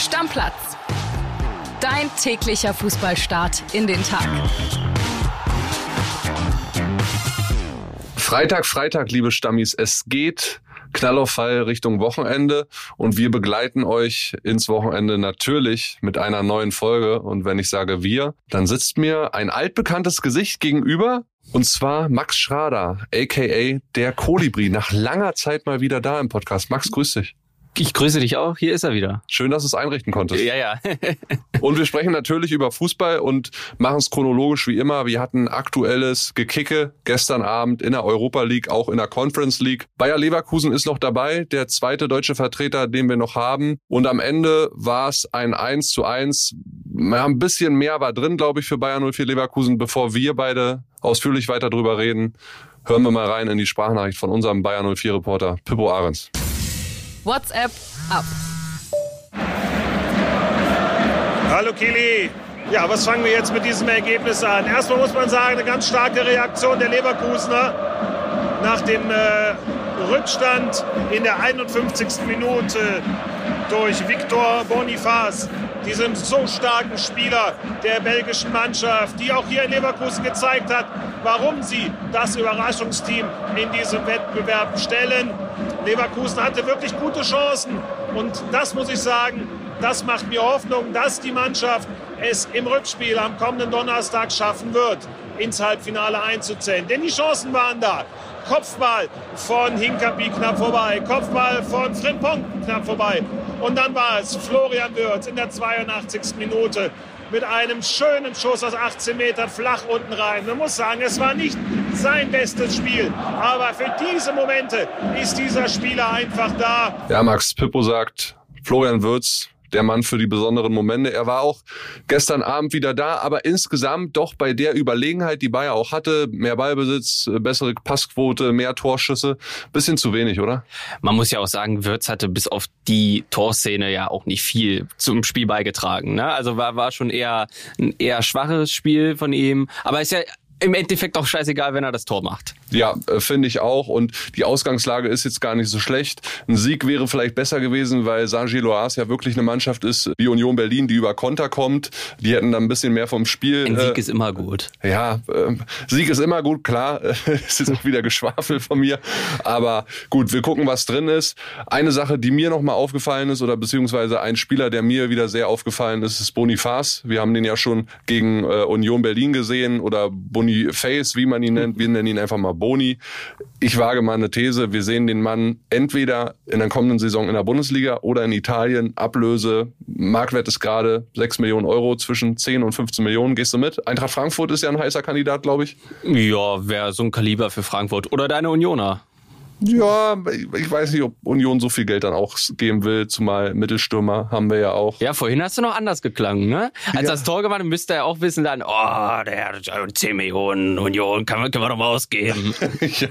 Stammplatz. Dein täglicher Fußballstart in den Tag. Freitag, Freitag, liebe Stammis, es geht Knall auf Fall Richtung Wochenende und wir begleiten euch ins Wochenende natürlich mit einer neuen Folge. Und wenn ich sage wir, dann sitzt mir ein altbekanntes Gesicht gegenüber und zwar Max Schrader, aka der Kolibri, nach langer Zeit mal wieder da im Podcast. Max, grüß dich. Ich grüße dich auch. Hier ist er wieder. Schön, dass du es einrichten konntest. Ja, ja. und wir sprechen natürlich über Fußball und machen es chronologisch wie immer. Wir hatten aktuelles Gekicke gestern Abend in der Europa League, auch in der Conference League. Bayer Leverkusen ist noch dabei, der zweite deutsche Vertreter, den wir noch haben. Und am Ende war es ein 1 zu 1. Ja, ein bisschen mehr war drin, glaube ich, für Bayer 04 Leverkusen. Bevor wir beide ausführlich weiter drüber reden, hören wir mal rein in die Sprachnachricht von unserem Bayer 04 Reporter Pippo Ahrens. WhatsApp ab. Hallo Kili. Ja, was fangen wir jetzt mit diesem Ergebnis an? Erstmal muss man sagen, eine ganz starke Reaktion der Leverkusener nach dem äh, Rückstand in der 51. Minute durch Victor Boniface, diesem so starken Spieler der belgischen Mannschaft, die auch hier in Leverkusen gezeigt hat, warum sie das Überraschungsteam in diesem Wettbewerb stellen. Leverkusen hatte wirklich gute Chancen und das muss ich sagen, das macht mir Hoffnung, dass die Mannschaft es im Rückspiel am kommenden Donnerstag schaffen wird, ins Halbfinale einzuzählen. Denn die Chancen waren da. Kopfball von Hinkapi knapp vorbei, Kopfball von Frimpong knapp vorbei. Und dann war es Florian Wirtz in der 82. Minute mit einem schönen Schuss aus 18 Metern flach unten rein. Man muss sagen, es war nicht sein bestes Spiel, aber für diese Momente ist dieser Spieler einfach da. Ja, Max Pippo sagt, Florian Wirtz der Mann für die besonderen Momente. Er war auch gestern Abend wieder da, aber insgesamt doch bei der Überlegenheit, die Bayer auch hatte, mehr Ballbesitz, bessere Passquote, mehr Torschüsse, bisschen zu wenig, oder? Man muss ja auch sagen, Wirtz hatte bis auf die Torszene ja auch nicht viel zum Spiel beigetragen. Ne? Also war, war schon eher ein eher schwaches Spiel von ihm, aber ist ja im Endeffekt auch scheißegal, wenn er das Tor macht. Ja, äh, finde ich auch. Und die Ausgangslage ist jetzt gar nicht so schlecht. Ein Sieg wäre vielleicht besser gewesen, weil Saint-Gilloise ja wirklich eine Mannschaft ist wie Union Berlin, die über Konter kommt. Die hätten dann ein bisschen mehr vom Spiel. Ein Sieg äh, ist immer gut. Ja, äh, Sieg ist immer gut, klar. es ist auch wieder Geschwafel von mir. Aber gut, wir gucken, was drin ist. Eine Sache, die mir nochmal aufgefallen ist, oder beziehungsweise ein Spieler, der mir wieder sehr aufgefallen ist, ist Boniface. Wir haben den ja schon gegen äh, Union Berlin gesehen oder Boniface, wie man ihn nennt. Wir nennen ihn einfach mal Boni. Ich wage mal eine These, wir sehen den Mann entweder in der kommenden Saison in der Bundesliga oder in Italien. Ablöse, Marktwert ist gerade 6 Millionen Euro, zwischen 10 und 15 Millionen. Gehst du mit? Eintracht Frankfurt ist ja ein heißer Kandidat, glaube ich. Ja, wäre so ein Kaliber für Frankfurt. Oder deine Unioner. Ja, ich weiß nicht, ob Union so viel Geld dann auch geben will, zumal Mittelstürmer haben wir ja auch. Ja, vorhin hast du noch anders geklangen, ne? Als ja. das Tor gemacht müsste er auch wissen dann, oh, der hat 10 Millionen Union, kann man, kann man doch mal ausgeben. ja,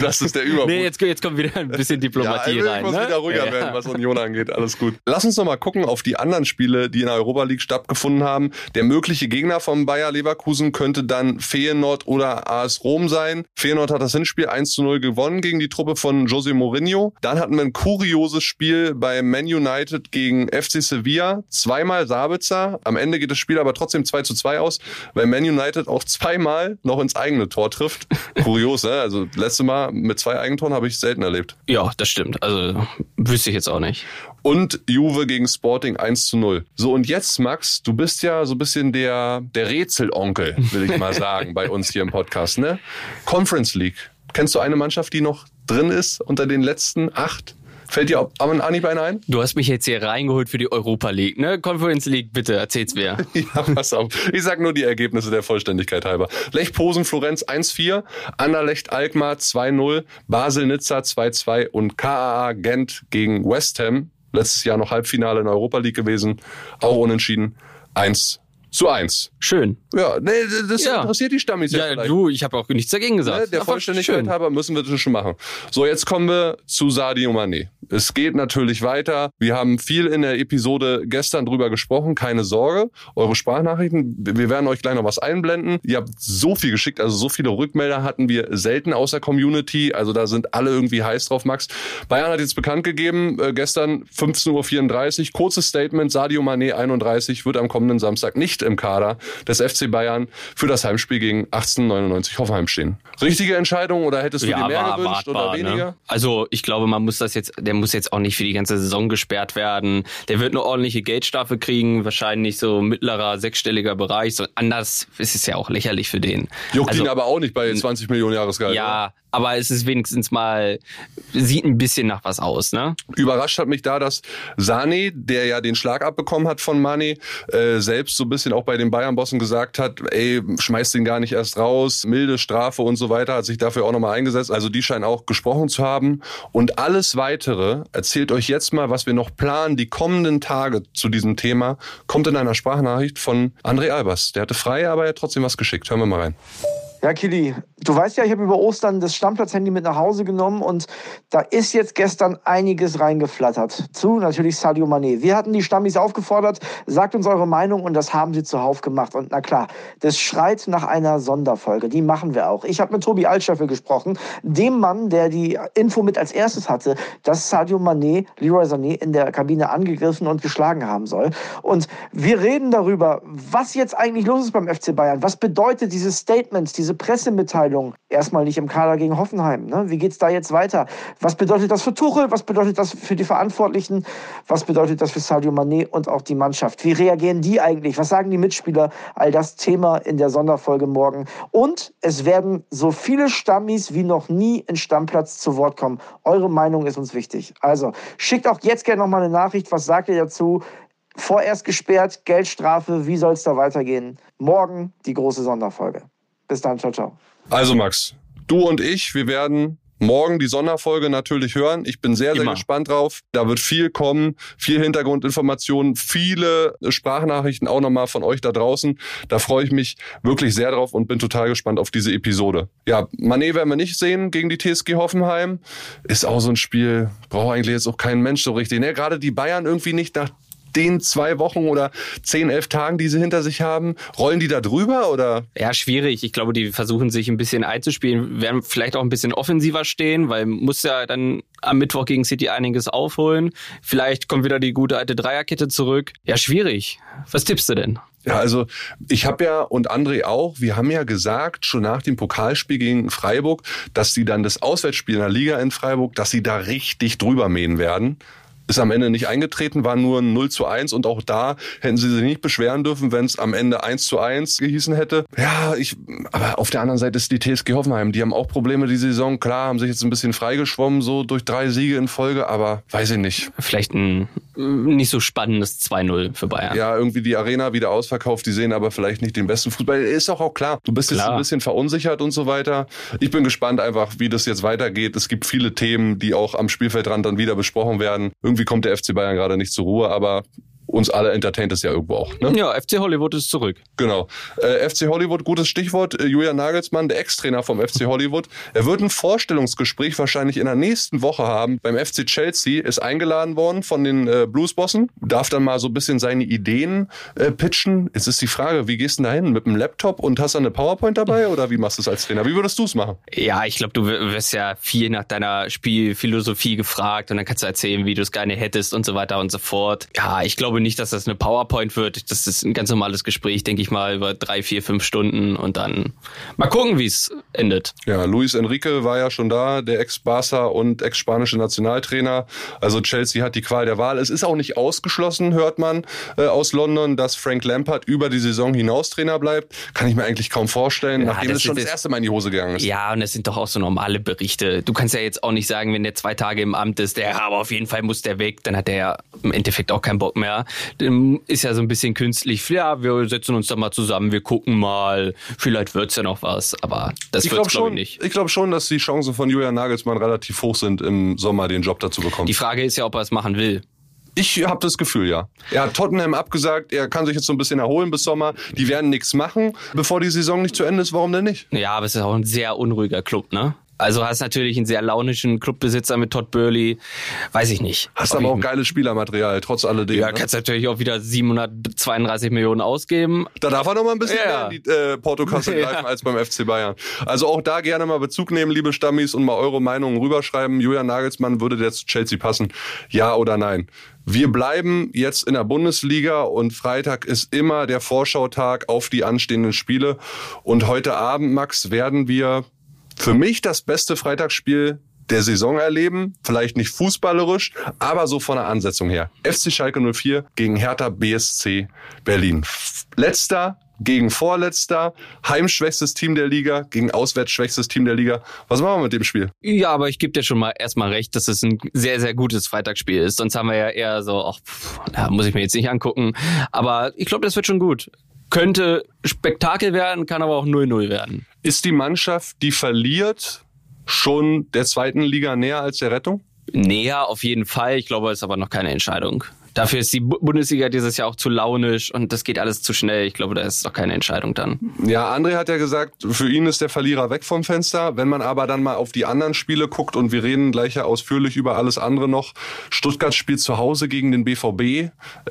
das ist der Übermut. Nee, jetzt, jetzt kommt wieder ein bisschen Diplomatie ja, rein. Ich muss ne? wieder ruhiger ja. werden, was Union angeht, alles gut. Lass uns noch mal gucken auf die anderen Spiele, die in der Europa League stattgefunden haben. Der mögliche Gegner von Bayer Leverkusen könnte dann Feyenoord oder AS Rom sein. Feyenoord hat das Hinspiel 1 zu 0 gewonnen gegen die Truppe von Jose Mourinho. Dann hatten wir ein kurioses Spiel bei Man United gegen FC Sevilla. Zweimal Sabitzer. Am Ende geht das Spiel aber trotzdem 2 zu 2 aus, weil Man United auch zweimal noch ins eigene Tor trifft. Kurios, ne? Also letzte Mal mit zwei Eigentoren habe ich selten erlebt. Ja, das stimmt. Also wüsste ich jetzt auch nicht. Und Juve gegen Sporting 1 zu 0. So, und jetzt, Max, du bist ja so ein bisschen der, der Rätselonkel, will ich mal sagen, bei uns hier im Podcast, ne? Conference League. Kennst du eine Mannschaft, die noch drin ist unter den letzten acht? Fällt dir am Anhieb einer ein? Du hast mich jetzt hier reingeholt für die Europa League, ne? Conference League, bitte, erzähl's mir. ja, pass auf. Ich sag nur die Ergebnisse der Vollständigkeit halber. Lech Posen Florenz 1-4, Anderlecht Alkmaar 2-0, Basel Nizza 2-2 und KAA Gent gegen West Ham. Letztes Jahr noch Halbfinale in der Europa League gewesen. Auch unentschieden 1 zu 1. Schön. Ja, nee, das Ja. interessiert die Stammis Ja, vielleicht. du, ich habe auch nichts dagegen gesagt. Ne, der Einfach Vollständigkeit schön. halber müssen wir das schon machen. So, jetzt kommen wir zu Sadio Mané. Es geht natürlich weiter. Wir haben viel in der Episode gestern drüber gesprochen. Keine Sorge. Eure Sprachnachrichten, wir werden euch gleich noch was einblenden. Ihr habt so viel geschickt, also so viele Rückmelder hatten wir selten aus der Community. Also da sind alle irgendwie heiß drauf, Max. Bayern hat jetzt bekannt gegeben, äh, gestern 15.34 Uhr, kurzes Statement, Sadio Mané 31 wird am kommenden Samstag nicht im Kader des FC Bayern für das Heimspiel gegen 1899 Hoffenheim stehen. Richtige Entscheidung oder hättest du dir mehr war gewünscht oder erwartbar, weniger? Ne? Also ich glaube, man muss das jetzt, der muss jetzt auch nicht für die ganze Saison gesperrt werden. Der wird eine ordentliche Geldstrafe kriegen, wahrscheinlich so mittlerer sechsstelliger Bereich. So anders ist es ja auch lächerlich für den. Juckt also, ihn aber auch nicht bei 20 Millionen Jahresgehalt. oder? Aber es ist wenigstens mal sieht ein bisschen nach was aus, ne? Überrascht hat mich da, dass Sane, der ja den Schlag abbekommen hat von Mane, äh, selbst so ein bisschen auch bei den Bayern-Bossen gesagt hat, ey, schmeißt ihn gar nicht erst raus, milde Strafe und so weiter, hat sich dafür auch nochmal eingesetzt. Also die scheinen auch gesprochen zu haben. Und alles Weitere, erzählt euch jetzt mal, was wir noch planen, die kommenden Tage zu diesem Thema, kommt in einer Sprachnachricht von André Albers. Der hatte frei, aber er hat trotzdem was geschickt. Hören wir mal rein. Ja, Kili, du weißt ja, ich habe über Ostern das Stammplatz-Handy mit nach Hause genommen und da ist jetzt gestern einiges reingeflattert. Zu natürlich Sadio Mané. Wir hatten die Stammis aufgefordert, sagt uns eure Meinung und das haben sie zuhauf gemacht. Und na klar, das schreit nach einer Sonderfolge. Die machen wir auch. Ich habe mit Tobi Altscheffel gesprochen, dem Mann, der die Info mit als erstes hatte, dass Sadio Mané Leroy Sané in der Kabine angegriffen und geschlagen haben soll. Und wir reden darüber, was jetzt eigentlich los ist beim FC Bayern. Was bedeutet dieses Statement, diese Pressemitteilung? Erstmal nicht im Kader gegen Hoffenheim. Ne? Wie geht's da jetzt weiter? Was bedeutet das für Tuchel? Was bedeutet das für die Verantwortlichen? Was bedeutet das für Sadio Mané und auch die Mannschaft? Wie reagieren die eigentlich? Was sagen die Mitspieler? All das Thema in der Sonderfolge morgen. Und es werden so viele Stammis wie noch nie in Stammplatz zu Wort kommen. Eure Meinung ist uns wichtig. Also schickt auch jetzt gerne noch mal eine Nachricht. Was sagt ihr dazu? Vorerst gesperrt, Geldstrafe, wie soll es da weitergehen? Morgen die große Sonderfolge. Bis dann, ciao, ciao. Also Max, du und ich, wir werden morgen die Sonderfolge natürlich hören. Ich bin sehr, sehr Immer. gespannt drauf. Da wird viel kommen, viel Hintergrundinformationen, viele Sprachnachrichten auch nochmal von euch da draußen. Da freue ich mich wirklich sehr drauf und bin total gespannt auf diese Episode. Ja, Mané werden wir nicht sehen gegen die TSG Hoffenheim. Ist auch so ein Spiel, braucht eigentlich jetzt auch kein Mensch so richtig. Ne? Gerade die Bayern irgendwie nicht nach den zwei Wochen oder zehn, elf Tagen, die sie hinter sich haben, rollen die da drüber oder? Ja, schwierig. Ich glaube, die versuchen sich ein bisschen einzuspielen, werden vielleicht auch ein bisschen offensiver stehen, weil muss ja dann am Mittwoch gegen City einiges aufholen. Vielleicht kommt wieder die gute alte Dreierkette zurück. Ja, schwierig. Was tippst du denn? Ja, also ich habe ja und André auch, wir haben ja gesagt, schon nach dem Pokalspiel gegen Freiburg, dass sie dann das Auswärtsspiel in der Liga in Freiburg, dass sie da richtig drüber mähen werden. Ist am Ende nicht eingetreten, war nur ein 0 zu 1 und auch da hätten sie sich nicht beschweren dürfen, wenn es am Ende 1 zu 1 gehießen hätte. Ja, ich, aber auf der anderen Seite ist die TSG Hoffenheim, die haben auch Probleme die Saison. Klar, haben sich jetzt ein bisschen freigeschwommen, so durch drei Siege in Folge, aber weiß ich nicht. Vielleicht ein nicht so spannendes 2-0 für Bayern. Ja, irgendwie die Arena wieder ausverkauft, die sehen aber vielleicht nicht den besten Fußball. Ist auch auch klar. Du bist jetzt Klar. ein bisschen verunsichert und so weiter. Ich bin gespannt einfach, wie das jetzt weitergeht. Es gibt viele Themen, die auch am Spielfeldrand dann wieder besprochen werden. Irgendwie kommt der FC Bayern gerade nicht zur Ruhe, aber uns alle entertaint es ja irgendwo auch. Ne? Ja, FC Hollywood ist zurück. Genau. Äh, FC Hollywood, gutes Stichwort. Äh, Julian Nagelsmann, der Ex-Trainer vom FC Hollywood. Er wird ein Vorstellungsgespräch wahrscheinlich in der nächsten Woche haben beim FC Chelsea. Ist eingeladen worden von den äh, Bluesbossen. Darf dann mal so ein bisschen seine Ideen äh, pitchen. Jetzt ist die Frage, wie gehst du denn da hin? Mit einem Laptop und hast du eine PowerPoint dabei oder wie machst du es als Trainer? Wie würdest du es machen? Ja, ich glaube, du wirst ja viel nach deiner Spielphilosophie gefragt und dann kannst du erzählen, wie du es gerne hättest und so weiter und so fort. Ja, ich glaube nicht, dass das eine PowerPoint wird. Das ist ein ganz normales Gespräch, denke ich mal, über drei, vier, fünf Stunden und dann mal gucken, wie es endet. Ja, Luis Enrique war ja schon da, der Ex-Barca und ex-spanische Nationaltrainer. Also Chelsea hat die Qual der Wahl. Es ist auch nicht ausgeschlossen, hört man äh, aus London, dass Frank Lampard über die Saison hinaus Trainer bleibt. Kann ich mir eigentlich kaum vorstellen, Ja, nachdem es schon das erste Mal in die Hose gegangen ist. Ja, und das sind doch auch so normale Berichte. Du kannst ja jetzt auch nicht sagen, wenn der zwei Tage im Amt ist, der, aber auf jeden Fall muss der weg, dann hat der ja im Endeffekt auch keinen Bock mehr. Ist ja so ein bisschen künstlich. Ja, wir setzen uns da mal zusammen, wir gucken mal, vielleicht wird's ja noch was, aber das Ich wird's glaube glaube schon, ich nicht. ich glaub schon, dass die Chancen von Julian Nagelsmann relativ hoch sind, im Sommer den Job dazu bekommen. Die Frage ist ja, ob er es machen will. Ich habe das Gefühl, ja. Er hat Tottenham abgesagt, er kann sich jetzt so ein bisschen erholen bis Sommer. Die werden nichts machen, bevor die Saison nicht zu Ende ist. Warum denn nicht? Ja, aber es ist auch ein sehr unruhiger Club, ne? Also hast natürlich einen sehr launischen Clubbesitzer mit Todd Burley. Weiß ich nicht. Hast aber auch geiles Spielermaterial, trotz alledem. Ja, ne? kannst natürlich auch wieder 732 Millionen ausgeben. Da darf er noch mal ein bisschen Ja. mehr in die äh, Portokasse Ja. greifen als beim FC Bayern. Also auch da gerne mal Bezug nehmen, liebe Stammis, und mal eure Meinungen rüberschreiben. Julian Nagelsmann, würde der zu Chelsea passen? Ja oder nein? Wir bleiben jetzt in der Bundesliga und Freitag ist immer der Vorschautag auf die anstehenden Spiele. Und heute Abend, Max, werden wir für mich das beste Freitagsspiel der Saison erleben. Vielleicht nicht fußballerisch, aber so von der Ansetzung her. FC Schalke 04 gegen Hertha BSC Berlin. Letzter gegen Vorletzter, heimschwächstes Team der Liga gegen auswärtsschwächstes Team der Liga. Was machen wir mit dem Spiel? Ja, aber ich gebe dir schon mal erstmal recht, dass es ein sehr, sehr gutes Freitagsspiel ist. Sonst haben wir ja eher so, ach, pff, muss ich mir jetzt nicht angucken. Aber ich glaube, das wird schon gut. Könnte Spektakel werden, kann aber auch 0-0 werden. Ist die Mannschaft, die verliert, schon der zweiten Liga näher als der Rettung? Näher auf jeden Fall. Ich glaube, es ist aber noch keine Entscheidung. Dafür ist die Bu- Bundesliga dieses Jahr auch zu launisch und das geht alles zu schnell. Ich glaube, da ist noch keine Entscheidung dann. Ja, André hat ja gesagt, für ihn ist der Verlierer weg vom Fenster. Wenn man aber dann mal auf die anderen Spiele guckt und wir reden gleich ja ausführlich über alles andere noch. Stuttgart spielt zu Hause gegen den BVB. Äh,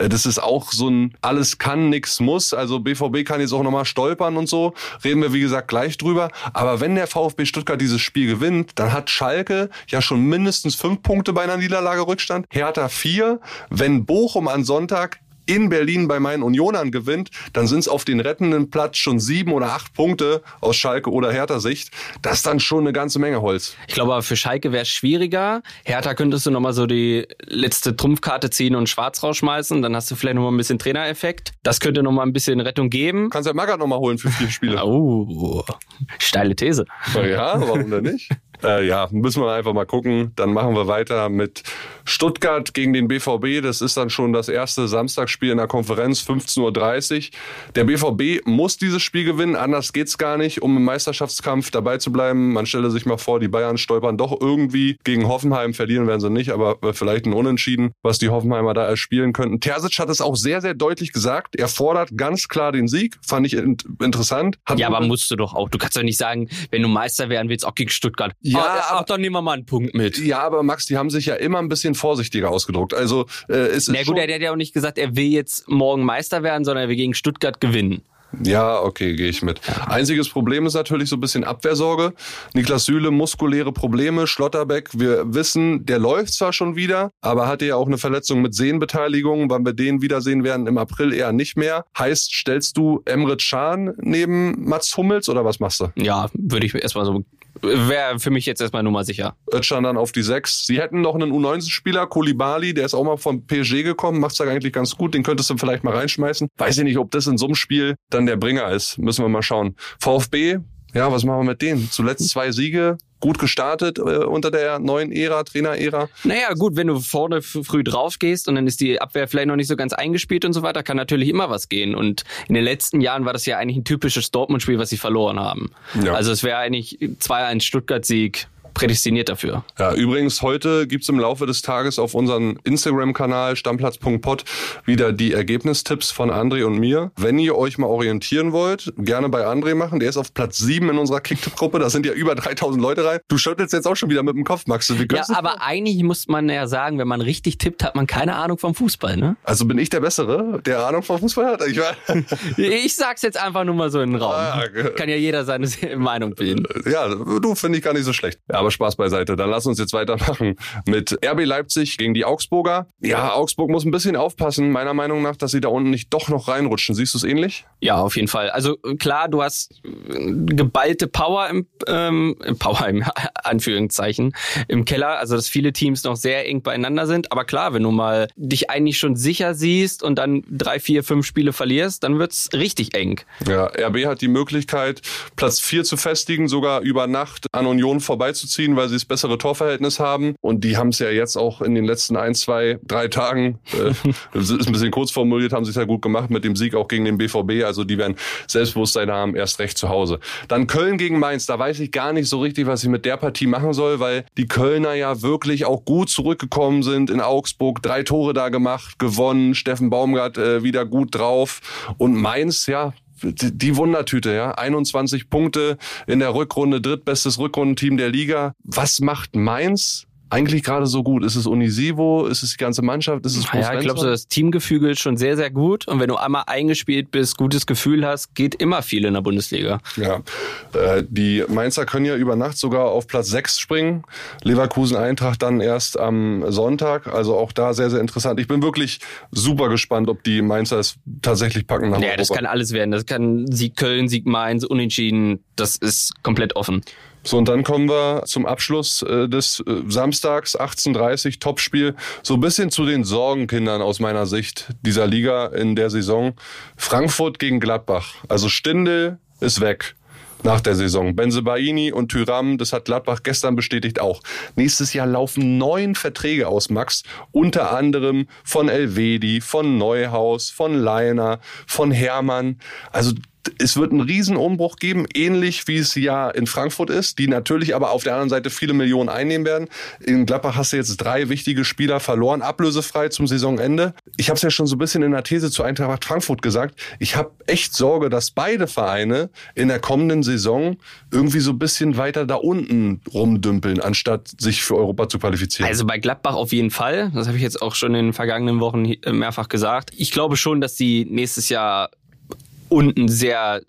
Das ist auch so ein alles kann, nix muss. Also BVB kann jetzt auch nochmal stolpern und so. Reden wir wie gesagt gleich drüber. Aber wenn der VfB Stuttgart dieses Spiel gewinnt, dann hat Schalke ja schon mindestens fünf Punkte bei einer Niederlage Rückstand. Hertha vier. Wenn Bochum an Sonntag in Berlin bei meinen Unionern gewinnt, dann sind es auf den rettenden Platz schon sieben oder acht Punkte aus Schalke oder Hertha Sicht. Das ist dann schon eine ganze Menge Holz. Ich glaube, aber für Schalke wäre es schwieriger. Hertha könntest du nochmal so die letzte Trumpfkarte ziehen und schwarz rausschmeißen. Dann hast du vielleicht nochmal ein bisschen Trainereffekt. Das könnte nochmal ein bisschen Rettung geben. Kannst ja Magath noch mal holen für vier Spiele. Oh, steile These. Ja, warum denn nicht? Äh, ja, müssen wir einfach mal gucken. Dann machen wir weiter mit Stuttgart gegen den BVB. Das ist dann schon das erste Samstagsspiel in der Konferenz, 15.30 Uhr. Der BVB muss dieses Spiel gewinnen, anders geht's gar nicht, um im Meisterschaftskampf dabei zu bleiben. Man stelle sich mal vor, die Bayern stolpern doch irgendwie gegen Hoffenheim. Verlieren werden sie nicht, aber vielleicht ein Unentschieden, was die Hoffenheimer da erspielen könnten. Terzic hat es auch sehr, sehr deutlich gesagt. Er fordert ganz klar den Sieg. Fand ich in interessant. Hat Ja, aber musst du doch auch. Du kannst doch nicht sagen, wenn du Meister werden willst, auch gegen Stuttgart. Ja, aber- ach, dann nehmen wir mal einen Punkt mit. Ja, aber Max, die haben sich ja immer ein bisschen vorsichtiger ausgedruckt. Also äh, es ist Na gut, schon, er hat ja auch nicht gesagt, er will jetzt morgen Meister werden, sondern er will gegen Stuttgart gewinnen. Ja, okay, gehe ich mit. Einziges Problem ist natürlich so ein bisschen Abwehrsorge. Niklas Süle, muskuläre Probleme. Schlotterbeck, wir wissen, der läuft zwar schon wieder, aber hatte ja auch eine Verletzung mit Sehnenbeteiligung. Wann wir den wiedersehen werden im April eher nicht mehr. Heißt, stellst du Emre Can neben Mats Hummels oder was machst du? Ja, würde ich erstmal so. Wäre für mich jetzt erstmal Nummer sicher. Özcan dann auf die Sechs. Sie hätten noch einen U19-Spieler, Kolibali, der ist auch mal vom PSG gekommen, macht's da eigentlich ganz gut, den könntest du vielleicht mal reinschmeißen. Weiß ich nicht, ob das in so einem Spiel dann der Bringer ist. Müssen wir mal schauen. VfB, ja, was machen wir mit denen? Zuletzt zwei Siege, gut gestartet äh, unter der neuen Ära, Trainer-Ära. Naja, gut, wenn du vorne früh drauf gehst und dann ist die Abwehr vielleicht noch nicht so ganz eingespielt und so weiter, kann natürlich immer was gehen. Und in den letzten Jahren war das ja eigentlich ein typisches Dortmund-Spiel, was sie verloren haben. Ja. Also es wäre eigentlich 2-1 Stuttgart-Sieg prädestiniert dafür. Ja, übrigens, heute gibt's im Laufe des Tages auf unserem Instagram-Kanal stammplatz.pod wieder die Ergebnistipps von André und mir. Wenn ihr euch mal orientieren wollt, gerne bei André machen. Der ist auf Platz 7 in unserer Kicktipp-Gruppe. Da sind ja über 3000 Leute rein. Du schüttelst jetzt auch schon wieder mit dem Kopf, Max. Wie Ja, aber eigentlich muss man ja sagen, wenn man richtig tippt, hat man keine Ahnung vom Fußball, ne? also bin ich der Bessere, der Ahnung vom Fußball hat? Ich Ich sag's jetzt einfach nur mal so in den Raum. Ah. Kann ja jeder seine Meinung bilden. ja, du finde ich gar nicht so schlecht. Ja, aber Spaß beiseite. Dann lass uns jetzt weitermachen mit RB Leipzig gegen die Augsburger. Ja, Augsburg muss ein bisschen aufpassen, meiner Meinung nach, dass sie da unten nicht doch noch reinrutschen. Siehst du es ähnlich? Ja, auf jeden Fall. Also klar, du hast äh, geballte Power im, ähm, Power im Anführungszeichen im Keller, also dass viele Teams noch sehr eng beieinander sind. Aber klar, wenn du mal dich eigentlich schon sicher siehst und dann drei, vier, fünf Spiele verlierst, dann wird's richtig eng. Ja, RB hat die Möglichkeit, Platz 4 zu festigen, sogar über Nacht an Union vorbeizuziehen. Ziehen, weil sie das bessere Torverhältnis haben. Und die haben es ja jetzt auch in den letzten ein, zwei, drei Tagen, äh, ist ein bisschen kurz formuliert, haben sie es ja gut gemacht mit dem Sieg auch gegen den BVB. Also die werden Selbstbewusstsein haben, erst recht zu Hause. Dann Köln gegen Mainz, da weiß ich gar nicht so richtig, was ich mit der Partie machen soll, weil die Kölner ja wirklich auch gut zurückgekommen sind in Augsburg, drei Tore da gemacht, gewonnen, Steffen Baumgart äh, wieder gut drauf und Mainz, ja, die Wundertüte, ja. 21 Punkte in der Rückrunde, drittbestes Rückrundenteam der Liga. Was macht Mainz eigentlich gerade so gut? Ist es Unisivo? Ist es die ganze Mannschaft? Ist es Ja, ich glaube, so das Teamgefüge ist schon sehr, sehr gut. Und wenn du einmal eingespielt bist, gutes Gefühl hast, geht immer viel in der Bundesliga. Ja, äh, die Mainzer können ja über Nacht sogar auf Platz 6 springen. Leverkusen Eintracht dann erst am Sonntag. Also auch da sehr, sehr interessant. Ich bin wirklich super gespannt, ob die Mainzer es tatsächlich packen. Nach ja, das kann alles werden. Das kann Sieg Köln, Sieg Mainz, Unentschieden. Das ist komplett offen. So, und dann kommen wir zum Abschluss äh, des äh, Samstags, 18.30 Topspiel. So ein bisschen zu den Sorgenkindern aus meiner Sicht dieser Liga in der Saison. Frankfurt gegen Gladbach. Also Stindel ist weg nach der Saison. Benzebaini und Tyram, das hat Gladbach gestern bestätigt auch. Nächstes Jahr laufen neun Verträge aus, Max. Unter anderem von Elvedi, von Neuhaus, von Leiner, von Hermann. Also es wird einen Riesenumbruch geben, ähnlich wie es ja in Frankfurt ist, die natürlich aber auf der anderen Seite viele Millionen einnehmen werden. In Gladbach hast du jetzt drei wichtige Spieler verloren, ablösefrei zum Saisonende. Ich habe es ja schon so ein bisschen in der These zu Eintracht Frankfurt gesagt. Ich habe echt Sorge, dass beide Vereine in der kommenden Saison irgendwie so ein bisschen weiter da unten rumdümpeln, anstatt sich für Europa zu qualifizieren. Also bei Gladbach auf jeden Fall. Das habe ich jetzt auch schon in den vergangenen Wochen mehrfach gesagt. Ich glaube schon, dass sie nächstes Jahr unten sehr,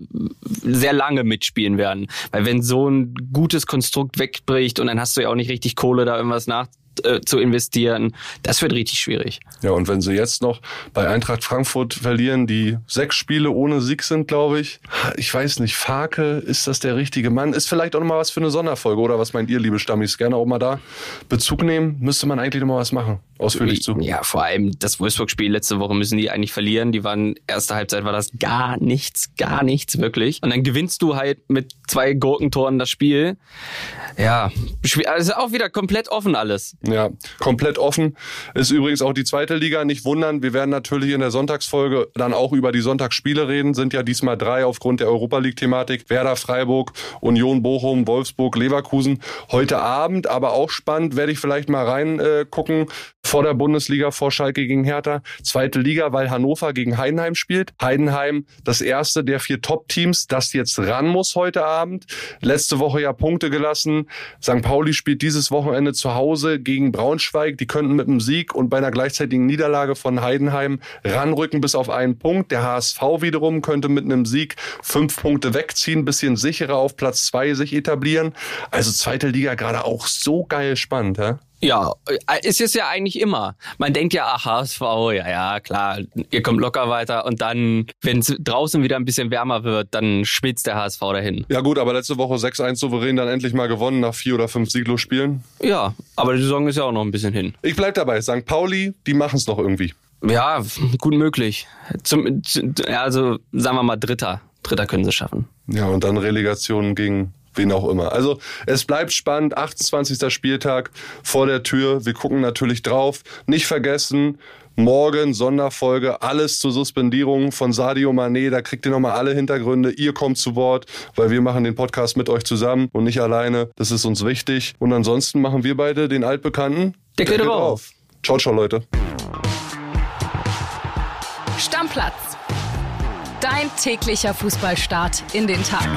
sehr lange mitspielen werden. Weil wenn so ein gutes Konstrukt wegbricht und dann hast du ja auch nicht richtig Kohle, da irgendwas nach äh, zu investieren. Das wird richtig schwierig. Ja, und wenn sie jetzt noch bei Eintracht Frankfurt verlieren, die sechs Spiele ohne Sieg sind, glaube ich. Ich weiß nicht, Farke, ist das der richtige Mann? Ist vielleicht auch noch mal was für eine Sonderfolge, oder was meint ihr, liebe Stammis? Gerne auch mal da Bezug nehmen. Müsste man eigentlich noch mal was machen. Ausführlich zu. Ja, vor allem das Wolfsburg-Spiel letzte Woche müssen die eigentlich verlieren. Die waren, erste Halbzeit war das gar nichts, gar nichts wirklich. Und dann gewinnst du halt mit zwei Gurkentoren das Spiel. Ja, also auch wieder komplett offen alles. Ja, komplett offen. Ist übrigens auch die zweite Liga. Nicht wundern, wir werden natürlich in der Sonntagsfolge dann auch über die Sonntagsspiele reden. Sind ja diesmal drei aufgrund der Europa League-Thematik. Werder Freiburg, Union Bochum, Wolfsburg, Leverkusen. Heute Abend, aber auch spannend, werde ich vielleicht mal reingucken. Äh, vor der Bundesliga, vor Schalke gegen Hertha. Zweite Liga, weil Hannover gegen Heidenheim spielt. Heidenheim, das erste der vier Top-Teams, das jetzt ran muss heute Abend. Letzte Woche ja Punkte gelassen. St. Pauli spielt dieses Wochenende zu Hause gegen Braunschweig. Die könnten mit einem Sieg und bei einer gleichzeitigen Niederlage von Heidenheim ranrücken bis auf einen Punkt. Der HSV wiederum könnte mit einem Sieg fünf Punkte wegziehen, bisschen sicherer auf Platz zwei sich etablieren. Also zweite Liga gerade auch so geil spannend, ja? Ja, äh, ist es ja eigentlich immer. Man denkt ja, ach, HSV, ja, ja, klar, ihr kommt locker weiter und dann, wenn es draußen wieder ein bisschen wärmer wird, dann schwitzt der HSV dahin. Ja gut, aber letzte Woche 6-1 souverän dann endlich mal gewonnen nach vier oder fünf Sieglos-Spielen. Ja, aber die Saison ist ja auch noch ein bisschen hin. Ich bleib dabei, St. Pauli, die machen es noch irgendwie. Ja, gut möglich. Zum, also sagen wir mal Dritter. Dritter können sie schaffen. Ja, und dann Relegation gegen wen auch immer. Also es bleibt spannend, 28. Spieltag vor der Tür. Wir gucken natürlich drauf. Nicht vergessen, morgen Sonderfolge, alles zur Suspendierung von Sadio Mané. Da kriegt ihr nochmal alle Hintergründe. Ihr kommt zu Wort, weil wir machen den Podcast mit euch zusammen und nicht alleine. Das ist uns wichtig. Und ansonsten machen wir beide den altbekannten Deckel, Deckel drauf. Ciao, ciao, Leute. Stammplatz. Dein täglicher Fußballstart in den Tag.